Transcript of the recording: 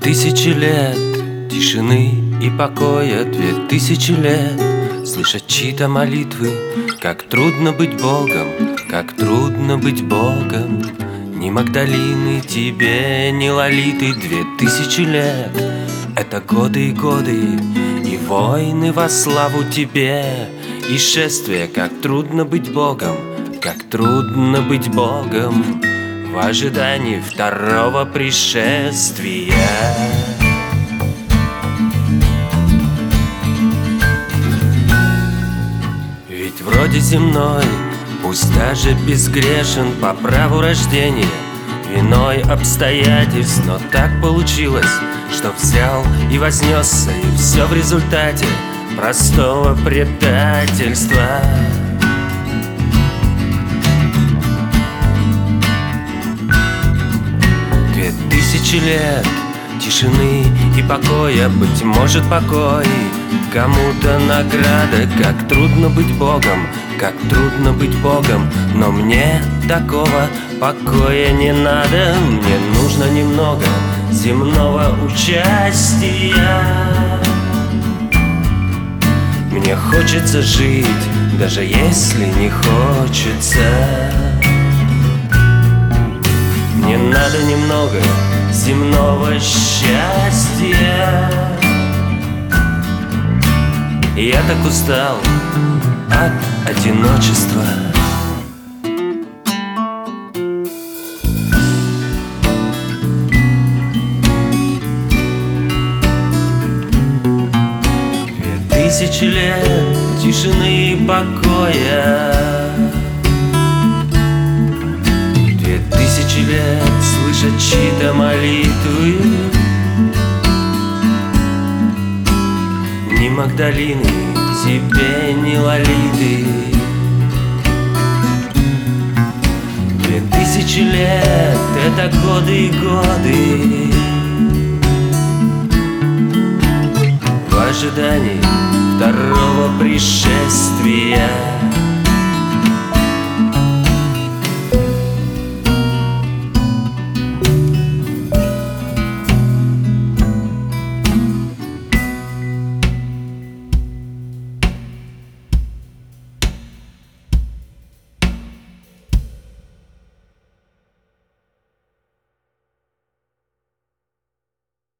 тысячи лет тишины и покоя. Две тысячи лет слышать чьи-то молитвы. Как трудно быть Богом, как трудно быть Богом. Ни Магдалины тебе, ни Лолиты. Две тысячи лет это годы и годы И войны во славу тебе. И шествие, как трудно быть Богом Как трудно быть Богом В ожидании второго пришествия. Ведь вроде земной Пусть даже безгрешен по праву рождения Виной обстоятельств, но так получилось Что взял и вознесся, и все в результате Простого предательства тысячи лет тишины и покоя Быть может покой. Кому-то награда, как трудно быть Богом Как трудно быть Богом. Но мне такого покоя не надо Мне нужно немного земного участия. Мне хочется жить, даже если не хочется. Мне надо немного земного счастья. Я так устал от одиночества. Две тысячи лет тишины и покоя слышать чьи-то молитвы. Ни Магдалины тебе, ни Лолиты Две тысячи лет — это годы и годы. В ожидании второго пришествия